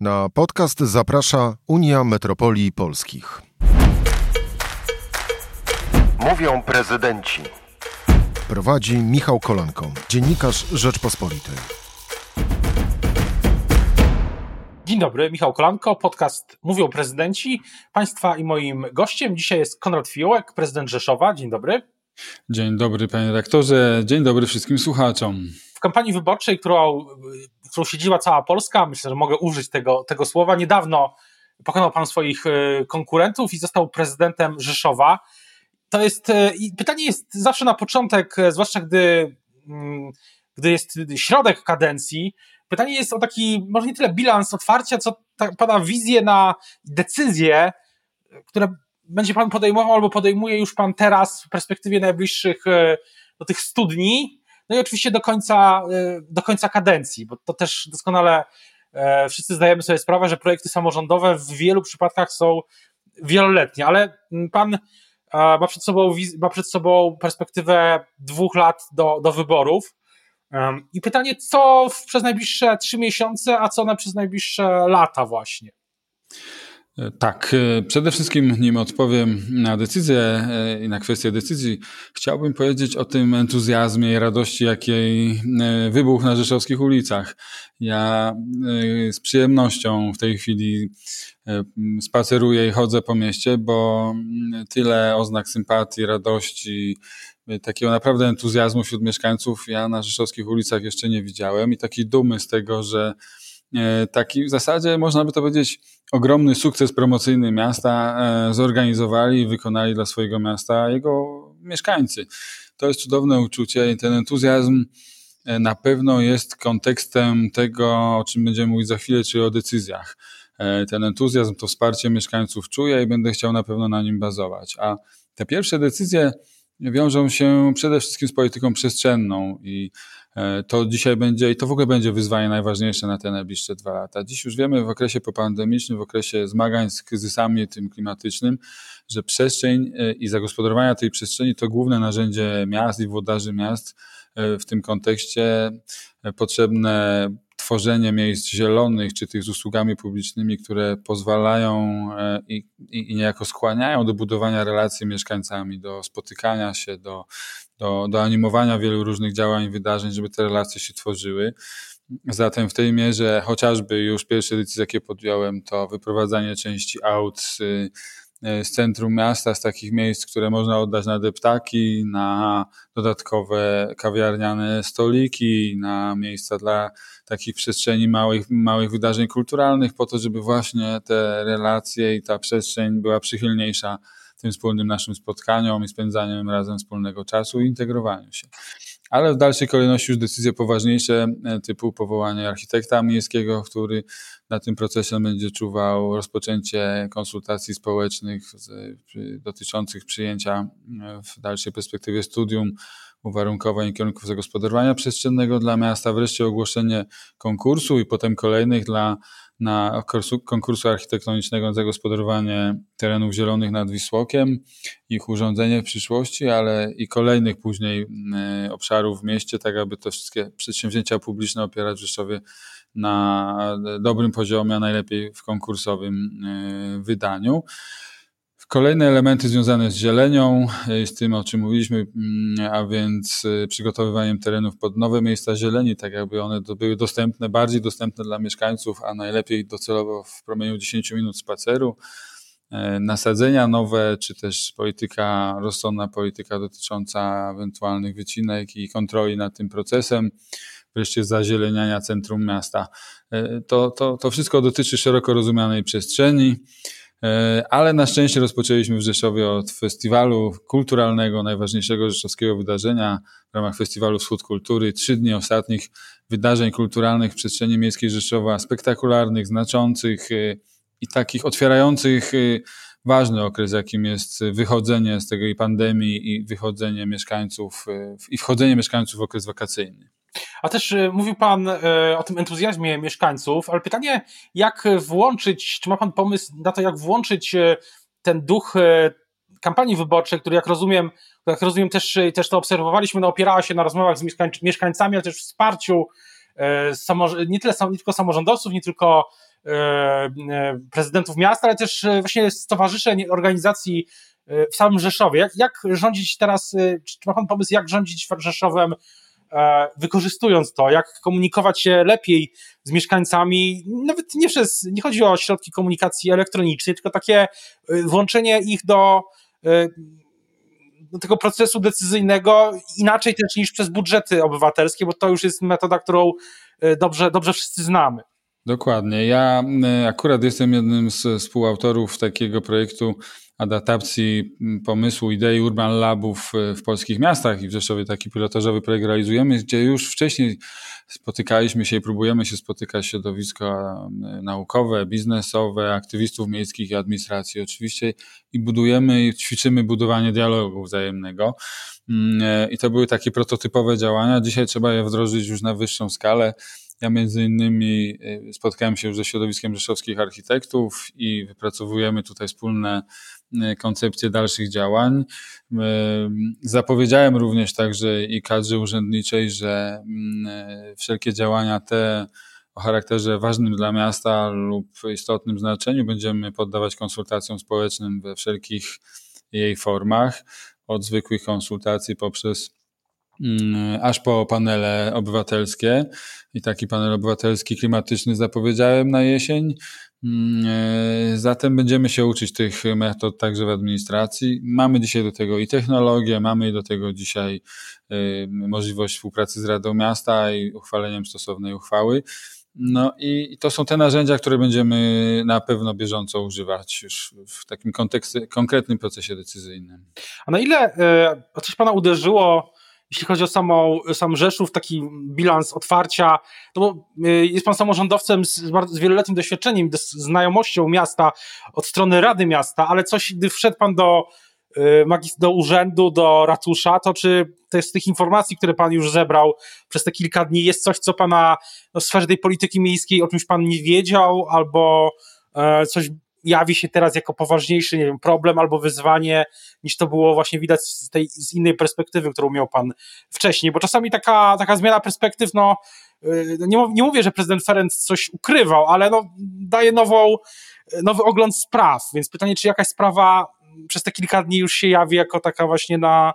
Na podcast zaprasza Unia Metropolii Polskich. Mówią prezydenci. Prowadzi Michał Kolanko, dziennikarz Rzeczpospolitej. Dzień dobry, Michał Kolanko, podcast Mówią prezydenci. Państwa i moim gościem dzisiaj jest Konrad Fiołek, prezydent Rzeszowa. Dzień dobry. Dzień dobry, panie rektorze. Dzień dobry wszystkim słuchaczom. W kampanii wyborczej, którą, którą siedziła cała Polska, myślę, że mogę użyć tego, tego słowa, niedawno pokonał pan swoich e, konkurentów i został prezydentem Rzeszowa. To jest, e, pytanie jest zawsze na początek, e, zwłaszcza gdy, mm, gdy jest środek kadencji, pytanie jest o taki, może nie tyle bilans otwarcia, co ta, pana wizję na decyzje, które będzie pan podejmował albo podejmuje już pan teraz w perspektywie najbliższych do tych studni, no i oczywiście do końca, do końca kadencji, bo to też doskonale wszyscy zdajemy sobie sprawę, że projekty samorządowe w wielu przypadkach są wieloletnie, ale pan ma przed sobą, ma przed sobą perspektywę dwóch lat do, do wyborów. I pytanie, co przez najbliższe trzy miesiące, a co na przez najbliższe lata właśnie? Tak, przede wszystkim nim odpowiem na decyzję i na kwestię decyzji, chciałbym powiedzieć o tym entuzjazmie i radości, jakiej wybuchł na rzeszowskich ulicach. Ja z przyjemnością w tej chwili spaceruję i chodzę po mieście, bo tyle oznak sympatii, radości, takiego naprawdę entuzjazmu wśród mieszkańców ja na rzeszowskich ulicach jeszcze nie widziałem i takiej dumy z tego, że taki w zasadzie można by to powiedzieć ogromny sukces promocyjny miasta zorganizowali i wykonali dla swojego miasta jego mieszkańcy. To jest cudowne uczucie i ten entuzjazm na pewno jest kontekstem tego, o czym będziemy mówić za chwilę, czyli o decyzjach. Ten entuzjazm, to wsparcie mieszkańców czuję i będę chciał na pewno na nim bazować. A te pierwsze decyzje wiążą się przede wszystkim z polityką przestrzenną i to dzisiaj będzie, i to w ogóle będzie wyzwanie najważniejsze na te najbliższe dwa lata. Dziś już wiemy w okresie popandemicznym, w okresie zmagań z kryzysami tym klimatycznym, że przestrzeń i zagospodarowanie tej przestrzeni to główne narzędzie miast i włodarzy miast. W tym kontekście potrzebne tworzenie miejsc zielonych, czy tych z usługami publicznymi, które pozwalają i, i, i niejako skłaniają do budowania relacji mieszkańcami, do spotykania się, do, do, do animowania wielu różnych działań i wydarzeń, żeby te relacje się tworzyły. Zatem w tej mierze chociażby już pierwsze decyzje, jakie podjąłem, to wyprowadzanie części aut z, z centrum miasta, z takich miejsc, które można oddać na deptaki, na dodatkowe kawiarniane stoliki, na miejsca dla takich przestrzeni małych, małych wydarzeń kulturalnych, po to, żeby właśnie te relacje i ta przestrzeń była przychylniejsza tym wspólnym naszym spotkaniom i spędzaniem razem wspólnego czasu i integrowaniu się. Ale w dalszej kolejności już decyzje poważniejsze, typu powołanie architekta miejskiego, który na tym procesem będzie czuwał rozpoczęcie konsultacji społecznych dotyczących przyjęcia w dalszej perspektywie studium uwarunkowań i kierunków zagospodarowania przestrzennego dla miasta, wreszcie ogłoszenie konkursu i potem kolejnych dla na konkursu, konkursu architektonicznego zagospodarowanie terenów zielonych nad Wisłokiem, ich urządzenie w przyszłości, ale i kolejnych później obszarów w mieście, tak aby te wszystkie przedsięwzięcia publiczne opierać w Rzeszowie na dobrym poziomie, a najlepiej w konkursowym wydaniu. Kolejne elementy związane z zielenią, z tym o czym mówiliśmy, a więc przygotowywaniem terenów pod nowe miejsca zieleni, tak jakby one były dostępne, bardziej dostępne dla mieszkańców, a najlepiej docelowo w promieniu 10 minut spaceru. Nasadzenia nowe, czy też polityka, rozsądna polityka dotycząca ewentualnych wycinek i kontroli nad tym procesem wreszcie zazieleniania centrum miasta. To, to, to wszystko dotyczy szeroko rozumianej przestrzeni. Ale na szczęście rozpoczęliśmy w Rzeszowie od festiwalu kulturalnego, najważniejszego rzeszowskiego wydarzenia w ramach Festiwalu Wschód Kultury. Trzy dni ostatnich wydarzeń kulturalnych w przestrzeni miejskiej Rzeszowa, spektakularnych, znaczących i takich otwierających ważny okres, jakim jest wychodzenie z tej pandemii i wychodzenie mieszkańców i wchodzenie mieszkańców w okres wakacyjny. A też mówił Pan o tym entuzjazmie mieszkańców, ale pytanie, jak włączyć, czy ma Pan pomysł na to, jak włączyć ten duch kampanii wyborczej, który jak rozumiem, jak rozumiem też, też to obserwowaliśmy, no opierała się na rozmowach z mieszkańcami, ale też wsparciu nie, tyle, nie tylko samorządowców, nie tylko prezydentów miasta, ale też właśnie stowarzyszeń, organizacji w samym Rzeszowie. Jak, jak rządzić teraz, czy ma pan pomysł, jak rządzić Rzeszowem E, wykorzystując to, jak komunikować się lepiej z mieszkańcami, nawet nie przez, nie chodzi o środki komunikacji elektronicznej, tylko takie e, włączenie ich do, e, do tego procesu decyzyjnego inaczej też niż przez budżety obywatelskie, bo to już jest metoda, którą dobrze, dobrze wszyscy znamy. Dokładnie. Ja akurat jestem jednym z współautorów takiego projektu adaptacji pomysłu, idei Urban Labów w polskich miastach i w Rzeszowie taki pilotażowy projekt realizujemy, gdzie już wcześniej spotykaliśmy się i próbujemy się spotykać środowiska naukowe, biznesowe, aktywistów miejskich i administracji oczywiście i budujemy i ćwiczymy budowanie dialogu wzajemnego. I to były takie prototypowe działania. Dzisiaj trzeba je wdrożyć już na wyższą skalę. Ja między innymi y, spotkałem się już ze środowiskiem rzeszowskich architektów i wypracowujemy tutaj wspólne y, koncepcje dalszych działań. Y, zapowiedziałem również także i kadrze urzędniczej, że mm, wszelkie działania te o charakterze ważnym dla miasta lub istotnym znaczeniu będziemy poddawać konsultacjom społecznym we wszelkich jej formach, od zwykłych konsultacji poprzez aż po panele obywatelskie. I taki panel obywatelski klimatyczny zapowiedziałem na jesień. Mm, e, zatem będziemy się uczyć tych metod także w administracji. Mamy dzisiaj do tego i technologię, mamy do tego dzisiaj e, możliwość współpracy z Radą Miasta i uchwaleniem stosownej uchwały. No i to są te narzędzia, które będziemy na pewno bieżąco używać już w takim kontekstie, konkretnym procesie decyzyjnym. A na ile e, coś Pana uderzyło jeśli chodzi o samą, sam Rzeszów, taki bilans otwarcia, no bo y, jest pan samorządowcem z, bardzo, z wieloletnim doświadczeniem, z znajomością miasta od strony Rady Miasta, ale coś, gdy wszedł pan do, y, do urzędu, do ratusza, to czy to z tych informacji, które pan już zebrał przez te kilka dni, jest coś, co pana no, w sferze tej polityki miejskiej, o czymś pan nie wiedział, albo e, coś jawi się teraz jako poważniejszy nie wiem, problem albo wyzwanie, niż to było właśnie widać z tej z innej perspektywy, którą miał pan wcześniej, bo czasami taka, taka zmiana perspektyw, no, y, nie, nie mówię, że prezydent Ferenc coś ukrywał, ale no, daje nową, nowy ogląd spraw, więc pytanie, czy jakaś sprawa przez te kilka dni już się jawi jako taka właśnie na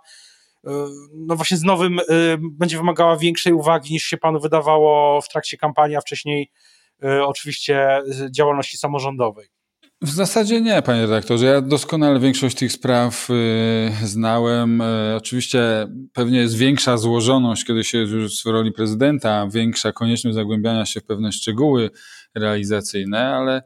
y, no właśnie z nowym y, będzie wymagała większej uwagi niż się panu wydawało w trakcie kampanii, a wcześniej oczywiście działalności samorządowej. W zasadzie nie, panie redaktorze. Ja doskonale większość tych spraw y, znałem. Y, oczywiście pewnie jest większa złożoność, kiedy się już w roli prezydenta, większa konieczność zagłębiania się w pewne szczegóły realizacyjne, ale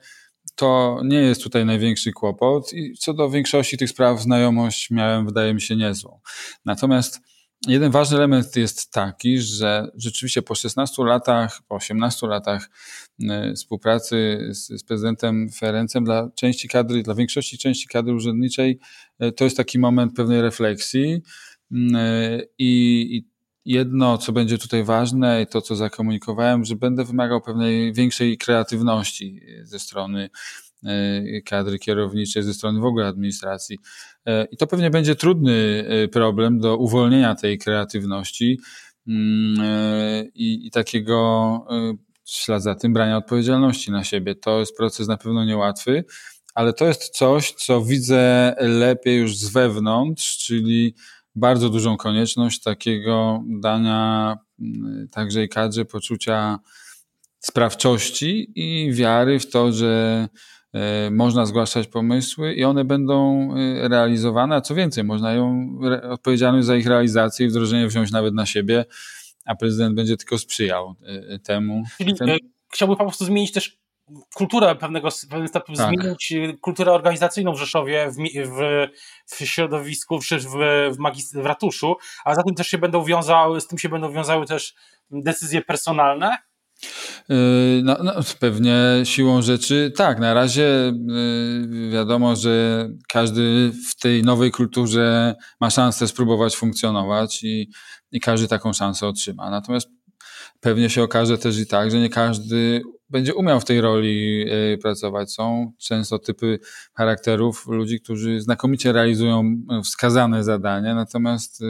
to nie jest tutaj największy kłopot i co do większości tych spraw znajomość miałem, wydaje mi się, niezłą. Natomiast jeden ważny element jest taki, że rzeczywiście po 16 latach, po 18 latach y, współpracy z, z prezydentem Ferencem dla części kadry, dla większości części kadry urzędniczej, y, to jest taki moment pewnej refleksji. Y, i, i jedno, co będzie tutaj ważne i to, co zakomunikowałem, że będę wymagał pewnej większej kreatywności ze strony E, kadry kierowniczej, ze strony w ogóle administracji. E, I to pewnie będzie trudny e, problem do uwolnienia tej kreatywności mm, i, i takiego ślad za tym brania odpowiedzialności na siebie. To jest proces na pewno niełatwy, ale to jest coś, co widzę lepiej już z wewnątrz, czyli bardzo dużą konieczność takiego dania także i kadrze poczucia sprawczości i wiary w to, że E, można zgłaszać pomysły i one będą e, realizowane, a co więcej, można ją odpowiedzialność za ich realizację i wdrożenie wziąć nawet na siebie, a prezydent będzie tylko sprzyjał e, temu. Czyli Ten... chciałby po prostu zmienić też kulturę pewnego, pewnego stopniu, tak. zmienić kulturę organizacyjną w Rzeszowie, w, w, w środowisku, w, w, w, w ratuszu, a za tym też się będą wiązały, z tym się będą wiązały też decyzje personalne, no, no, pewnie siłą rzeczy tak. Na razie yy, wiadomo, że każdy w tej nowej kulturze ma szansę spróbować funkcjonować i, i każdy taką szansę otrzyma. Natomiast pewnie się okaże też i tak, że nie każdy będzie umiał w tej roli yy, pracować. Są często typy charakterów ludzi, którzy znakomicie realizują wskazane zadania, natomiast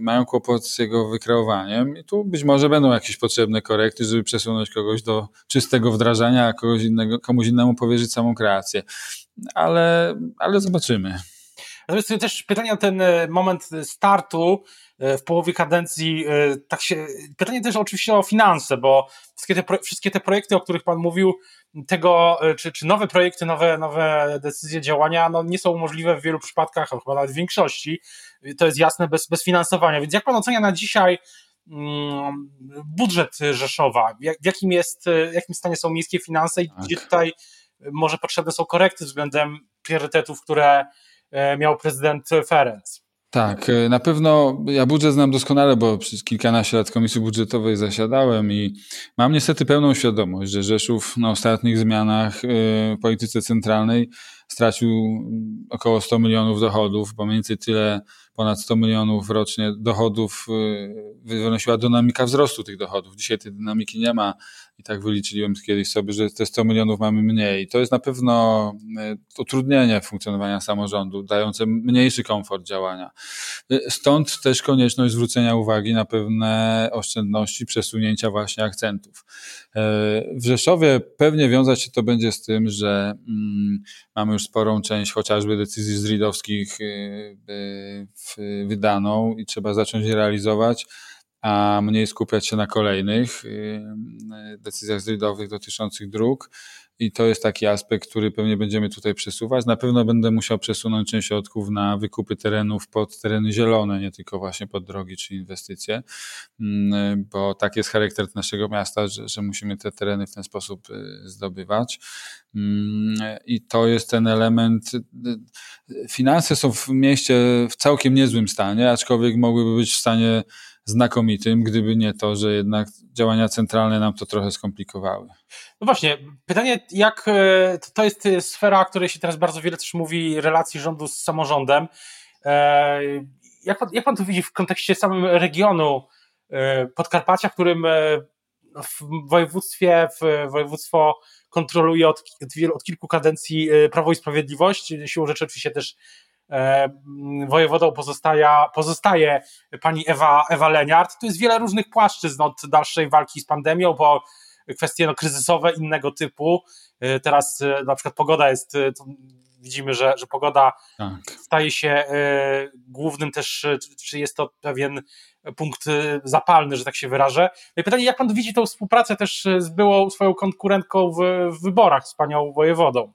mają kłopot z jego wykreowaniem i tu być może będą jakieś potrzebne korekty, żeby przesunąć kogoś do czystego wdrażania, a kogoś innego, komuś innemu powierzyć samą kreację. Ale, ale zobaczymy. Natomiast też pytanie o ten e, moment startu e, w połowie kadencji, e, tak się, pytanie też oczywiście o finanse, bo wszystkie te, wszystkie te projekty, o których Pan mówił, tego, czy, czy nowe projekty, nowe, nowe decyzje działania, no nie są możliwe w wielu przypadkach, chyba nawet w większości. To jest jasne bez, bez finansowania. Więc jak Pan ocenia na dzisiaj mm, budżet Rzeszowa? w jakim jest, w jakim stanie są miejskie finanse i tak. gdzie tutaj może potrzebne są korekty względem priorytetów, które E, miał prezydent Ferenc. Tak, e, na pewno ja budżet znam doskonale, bo przez kilkanaście lat komisji budżetowej zasiadałem i mam niestety pełną świadomość, że Rzeszów na ostatnich zmianach e, w polityce centralnej stracił około 100 milionów dochodów, bo mniej więcej tyle, ponad 100 milionów rocznie dochodów wynosiła dynamika wzrostu tych dochodów. Dzisiaj tej dynamiki nie ma i tak wyliczyłem kiedyś sobie, że te 100 milionów mamy mniej. To jest na pewno e, utrudnienie funkcjonowania samorządu, dające mniejszy komfort działania. E, stąd też konieczność zwrócenia uwagi na pewne oszczędności, przesunięcia właśnie akcentów. E, w Rzeszowie pewnie wiązać się to będzie z tym, że mm, mamy już sporą część chociażby decyzji zridowskich wydaną i trzeba zacząć je realizować a mniej skupiać się na kolejnych y, decyzjach zrydowych dotyczących dróg. I to jest taki aspekt, który pewnie będziemy tutaj przesuwać. Na pewno będę musiał przesunąć część środków na wykupy terenów pod tereny zielone, nie tylko właśnie pod drogi czy inwestycje, mm, bo tak jest charakter naszego miasta, że, że musimy te tereny w ten sposób y, zdobywać. Mm, I to jest ten element. Y, finanse są w mieście w całkiem niezłym stanie, aczkolwiek mogłyby być w stanie znakomitym, gdyby nie to, że jednak działania centralne nam to trochę skomplikowały. No właśnie, pytanie, jak e, to jest sfera, o której się teraz bardzo wiele też mówi, relacji rządu z samorządem. E, jak pan, jak pan to widzi w kontekście samym regionu e, Podkarpacia, którym w województwie, w województwo kontroluje od, od kilku kadencji Prawo i Sprawiedliwość, siłą rzeczy oczywiście też E, wojewodą pozostaje, pozostaje pani Ewa, Ewa Leniart. Tu jest wiele różnych płaszczyzn od dalszej walki z pandemią, po kwestie no, kryzysowe innego typu. E, teraz e, na przykład pogoda jest, widzimy, że, że pogoda tak. staje się głównym też, czy jest to pewien punkt zapalny, że tak się wyrażę. No pytanie, jak pan widzi tą współpracę też z byłą swoją konkurentką w, w wyborach, z panią wojewodą?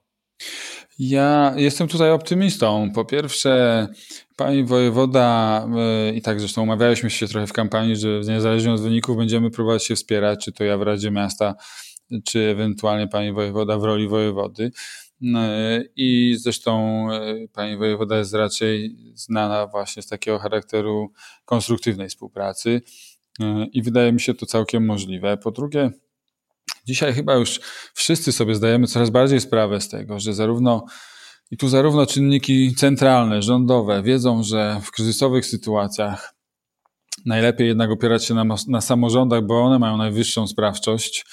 Ja jestem tutaj optymistą. Po pierwsze, pani wojewoda, e, i tak zresztą umawialiśmy się trochę w kampanii, że niezależnie od wyników będziemy próbować się wspierać, czy to ja w Radzie Miasta, czy ewentualnie pani wojewoda w roli wojewody. E, I zresztą e, pani wojewoda jest raczej znana właśnie z takiego charakteru konstruktywnej współpracy i wydaje mi się to całkiem możliwe. Po drugie, Dzisiaj chyba już wszyscy sobie zdajemy coraz bardziej sprawę z tego, że zarówno i tu zarówno czynniki centralne, rządowe wiedzą, że w kryzysowych sytuacjach najlepiej jednak opierać się na, na samorządach, bo one mają najwyższą sprawczość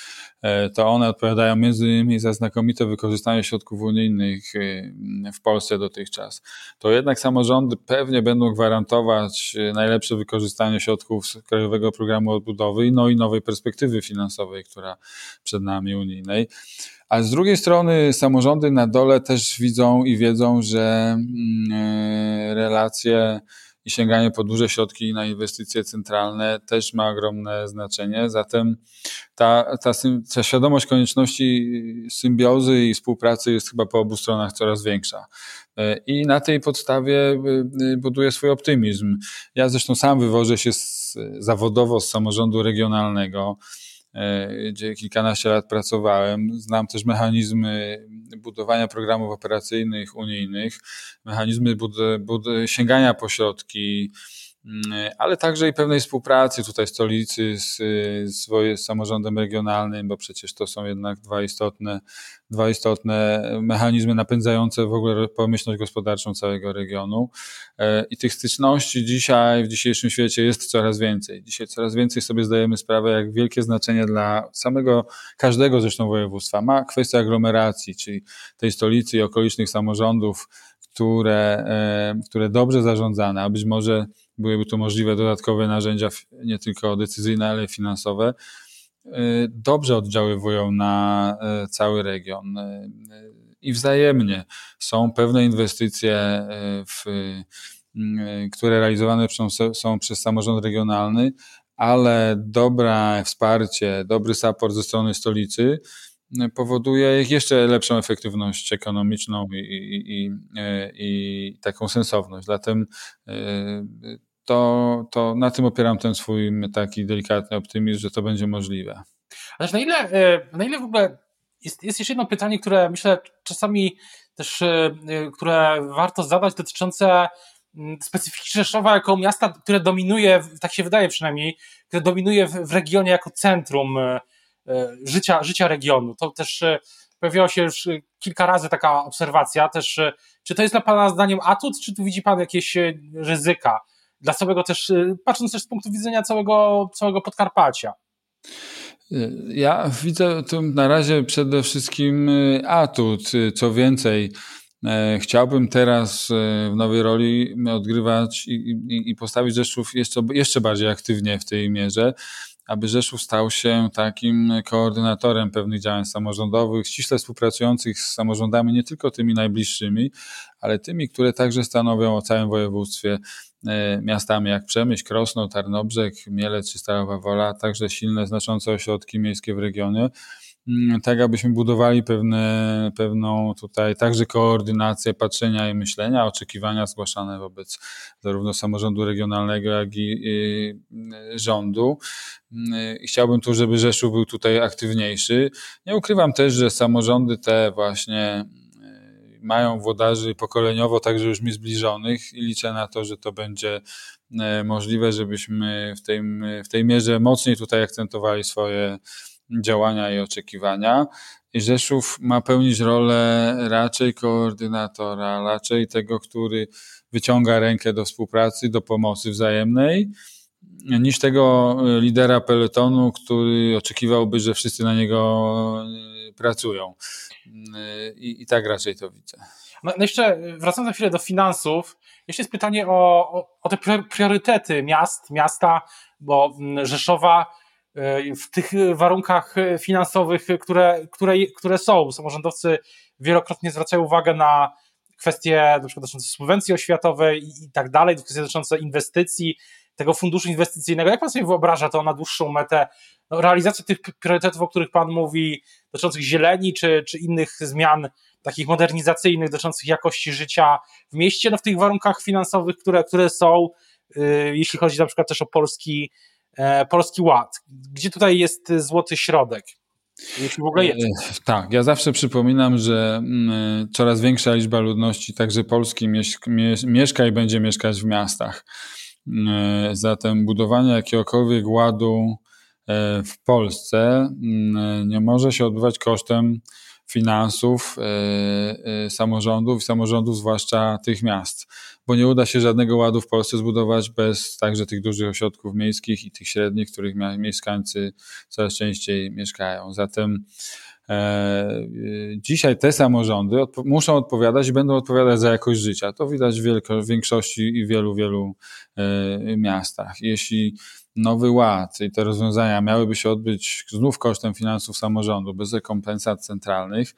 E, to one odpowiadają między innymi za znakomite wykorzystanie środków unijnych e, w Polsce dotychczas. To jednak samorządy pewnie będą gwarantować e, najlepsze wykorzystanie środków z Krajowego Programu Odbudowy no i nowej perspektywy finansowej, która przed nami unijnej. A z drugiej strony samorządy na dole też widzą i wiedzą, że mm, relacje i sięganie po duże środki na inwestycje centralne też ma ogromne znaczenie. Zatem ta, ta, ta świadomość konieczności symbiozy i współpracy jest chyba po obu stronach coraz większa. E, I na tej podstawie e, e, buduję swój optymizm. Ja zresztą sam wywożę się z, zawodowo z samorządu regionalnego. Gdzie kilkanaście lat pracowałem. Znam też mechanizmy budowania programów operacyjnych unijnych, mechanizmy bud- bud- sięgania po środki, ale także i pewnej współpracy tutaj stolicy z, z, z samorządem regionalnym, bo przecież to są jednak dwa istotne dwa istotne mechanizmy napędzające w ogóle pomyślność gospodarczą całego regionu. E, I tych styczności dzisiaj, w dzisiejszym świecie jest coraz więcej. Dzisiaj coraz więcej sobie zdajemy sprawę, jak wielkie znaczenie dla samego, każdego zresztą województwa ma kwestia aglomeracji, czyli tej stolicy i okolicznych samorządów, które, e, które dobrze zarządzane, a być może byłyby to możliwe dodatkowe narzędzia, nie tylko decyzyjne, ale finansowe, dobrze oddziaływują na cały region i wzajemnie. Są pewne inwestycje, w, które realizowane są przez samorząd regionalny, ale dobre wsparcie, dobry support ze strony stolicy powoduje jeszcze lepszą efektywność ekonomiczną i, i, i, i taką sensowność. Zatem to, to na tym opieram ten swój taki delikatny optymizm, że to będzie możliwe. Ale na ile, e, na ile w ogóle jest, jest jeszcze jedno pytanie, które myślę czasami też, e, które warto zadać, dotyczące mm, specyfiki Rzeszowa jako miasta, które dominuje, tak się wydaje przynajmniej, które dominuje w, regionie jako centrum e, życia, życia regionu. To też pojawiła się już kilka razy taka obserwacja, też czy to jest dla Pana zdaniem atut, czy tu widzi Pan jakieś ryzyka? Dla całego też, patrząc też z punktu widzenia całego, całego Podkarpacia. Ja widzę tu na razie przede wszystkim y, atut. Co więcej, e, chciałbym teraz e, w nowej roli odgrywać i, i, i postawić Rzeszów jeszcze, jeszcze bardziej aktywnie w tej mierze, aby Rzeszów stał się takim koordynatorem pewnych działań samorządowych, ściśle współpracujących z samorządami, nie tylko tymi najbliższymi, ale tymi, które także stanowią o całym województwie miastami jak Przemyśl, Krosno, Tarnobrzeg, Mielec czy Starowa Wola, także silne, znaczące ośrodki miejskie w regionie, mm, tak abyśmy budowali pewne, pewną tutaj także koordynację patrzenia i myślenia, oczekiwania zgłaszane wobec zarówno samorządu regionalnego, jak i, i rządu. Mm, I chciałbym tu, żeby Rzeszów był tutaj aktywniejszy. Nie ukrywam też, że samorządy te właśnie mają włodarzy pokoleniowo także już mi zbliżonych i liczę na to, że to będzie e, możliwe, żebyśmy w tej, w tej mierze mocniej tutaj akcentowali swoje działania i oczekiwania. I Rzeszów ma pełnić rolę raczej koordynatora, raczej tego, który wyciąga rękę do współpracy, do pomocy wzajemnej, niż tego lidera peletonu, który oczekiwałby, że wszyscy na niego e, pracują. I, i tak raczej to widzę. No, no jeszcze wracając na chwilę do finansów, jeszcze jest pytanie o, o, o te priorytety miast, miasta, bo mm, Rzeszowa w tych warunkach finansowych, które, które, które są, samorządowcy wielokrotnie zwracają uwagę na kwestie na przykład dotyczące subwencji oświatowej i, i tak dalej, kwestie dotyczące inwestycji, tego funduszu inwestycyjnego. Jak pan sobie wyobraża to na dłuższą metę, no, realizację tych priorytetów, o których pan mówi, dotyczących zieleni czy, czy innych zmian takich modernizacyjnych, dotyczących jakości życia w mieście, no w tych warunkach finansowych, które, które są, yy, jeśli chodzi na przykład też o polski, e, polski ład. Gdzie tutaj jest złoty środek? Jeśli w ogóle jest. E, tak, ja zawsze przypominam, że mm, coraz większa liczba ludności, także Polski, mieszka i będzie mieszkać w miastach. E, zatem budowanie jakiegokolwiek ładu e, w Polsce mm, nie może się odbywać kosztem finansów e, samorządów i samorządów, zwłaszcza tych miast, bo nie uda się żadnego ładu w Polsce zbudować bez także tych dużych ośrodków miejskich i tych średnich, w których mieszkańcy coraz częściej mieszkają. Zatem E, dzisiaj te samorządy muszą odpowiadać i będą odpowiadać za jakość życia. To widać w większości i wielu, wielu e, miastach. Jeśli Nowy Ład i te rozwiązania miałyby się odbyć znów kosztem finansów samorządu, bez rekompensat centralnych,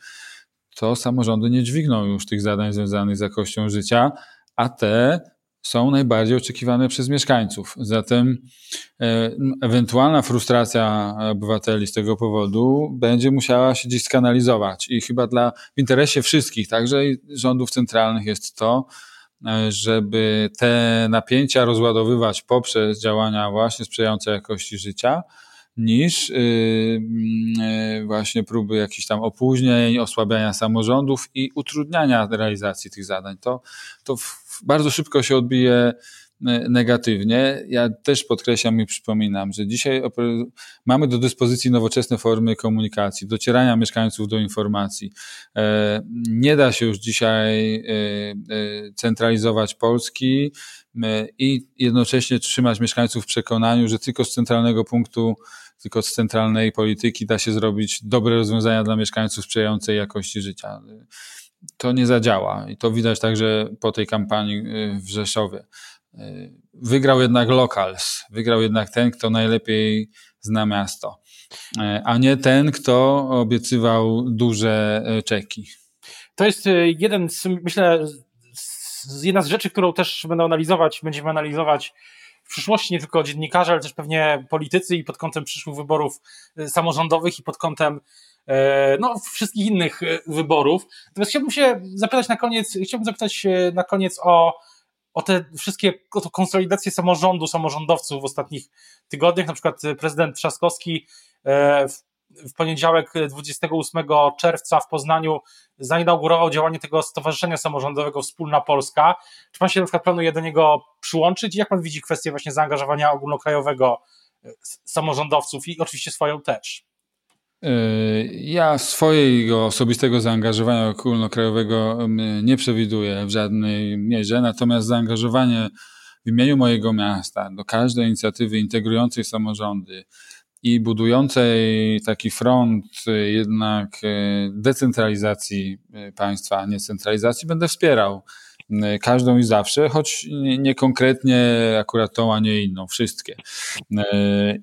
to samorządy nie dźwigną już tych zadań związanych z jakością życia, a te są najbardziej oczekiwane przez mieszkańców. Zatem e, ewentualna frustracja obywateli z tego powodu będzie musiała się gdzieś skanalizować i chyba dla, w interesie wszystkich, także i rządów centralnych jest to, e, żeby te napięcia rozładowywać poprzez działania właśnie sprzyjające jakości życia, niż y, y, właśnie próby jakichś tam opóźnień, osłabiania samorządów i utrudniania realizacji tych zadań. To, to bardzo szybko się odbije negatywnie. Ja też podkreślam i przypominam, że dzisiaj mamy do dyspozycji nowoczesne formy komunikacji, docierania mieszkańców do informacji. E, nie da się już dzisiaj centralizować Polski i jednocześnie trzymać mieszkańców w przekonaniu, że tylko z centralnego punktu tylko z centralnej polityki da się zrobić dobre rozwiązania dla mieszkańców sprzyjające jakości życia. To nie zadziała i to widać także po tej kampanii w Rzeszowie. Wygrał jednak locals, wygrał jednak ten, kto najlepiej zna miasto, a nie ten, kto obiecywał duże czeki. To jest jeden z, myślę, jedna z rzeczy, którą też będę analizować, będziemy analizować w przyszłości nie tylko dziennikarze, ale też pewnie politycy i pod kątem przyszłych wyborów y, samorządowych i pod kątem no, wszystkich innych y, wyborów. Natomiast chciałbym się zapytać na koniec, chciałbym zapytać na koniec o, o te wszystkie, o tą konsolidację samorządu, samorządowców w ostatnich tygodniach. Na przykład prezydent Trzaskowski e, w poniedziałek 28 czerwca w Poznaniu zainaugurował działanie tego Stowarzyszenia Samorządowego Wspólna Polska. Czy pan się na przykład planuje do niego przyłączyć? Jak pan widzi kwestię właśnie zaangażowania ogólnokrajowego e, samorządowców i oczywiście swoją też? E, ja swojego osobistego zaangażowania ogólnokrajowego nie przewiduję w żadnej mierze, natomiast zaangażowanie w imieniu mojego miasta do każdej inicjatywy integrującej samorządy, i budującej taki front y, jednak y, decentralizacji y, państwa, a nie centralizacji, będę wspierał każdą i zawsze, choć nie konkretnie akurat tą, a nie inną, wszystkie.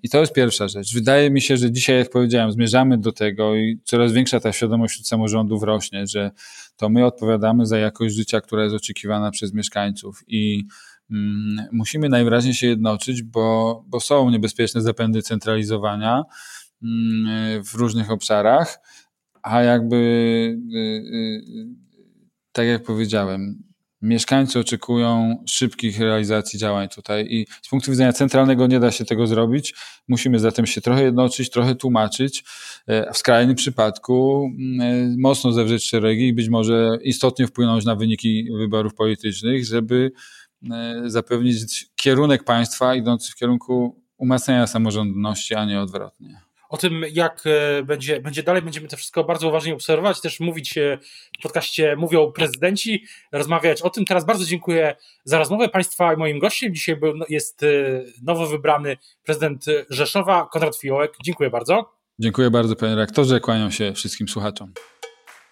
I to jest pierwsza rzecz. Wydaje mi się, że dzisiaj, jak powiedziałem, zmierzamy do tego i coraz większa ta świadomość wśród samorządów rośnie, że to my odpowiadamy za jakość życia, która jest oczekiwana przez mieszkańców i Mm, musimy najwyraźniej się jednoczyć, bo, bo są niebezpieczne zapędy centralizowania mm, w różnych obszarach, a jakby, y, y, tak jak powiedziałem, mieszkańcy oczekują szybkich realizacji działań tutaj i z punktu widzenia centralnego nie da się tego zrobić. Musimy zatem się trochę jednoczyć, trochę tłumaczyć, e, w skrajnym przypadku mm, e, mocno zewrzeć szeregi i być może istotnie wpłynąć na wyniki wyborów politycznych, żeby E, zapewnić kierunek państwa idący w kierunku umacniania samorządności, a nie odwrotnie. O tym, jak e, będzie, będzie dalej, będziemy to wszystko bardzo uważnie obserwować, też mówić e, w podcaście Mówią Prezydenci, rozmawiać o tym. Teraz bardzo dziękuję za rozmowę Państwa i moim gościem. Dzisiaj był, no, jest nowo wybrany prezydent Rzeszowa, Konrad Fiołek. Dziękuję bardzo. Dziękuję bardzo, panie rektorze. Kłaniam się wszystkim słuchaczom.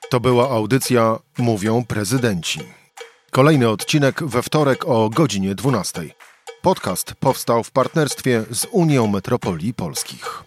To była audycja Mówią Prezydenci. Kolejny odcinek we wtorek o godzinie 12. Podcast powstał w partnerstwie z Unią Metropolii Polskich.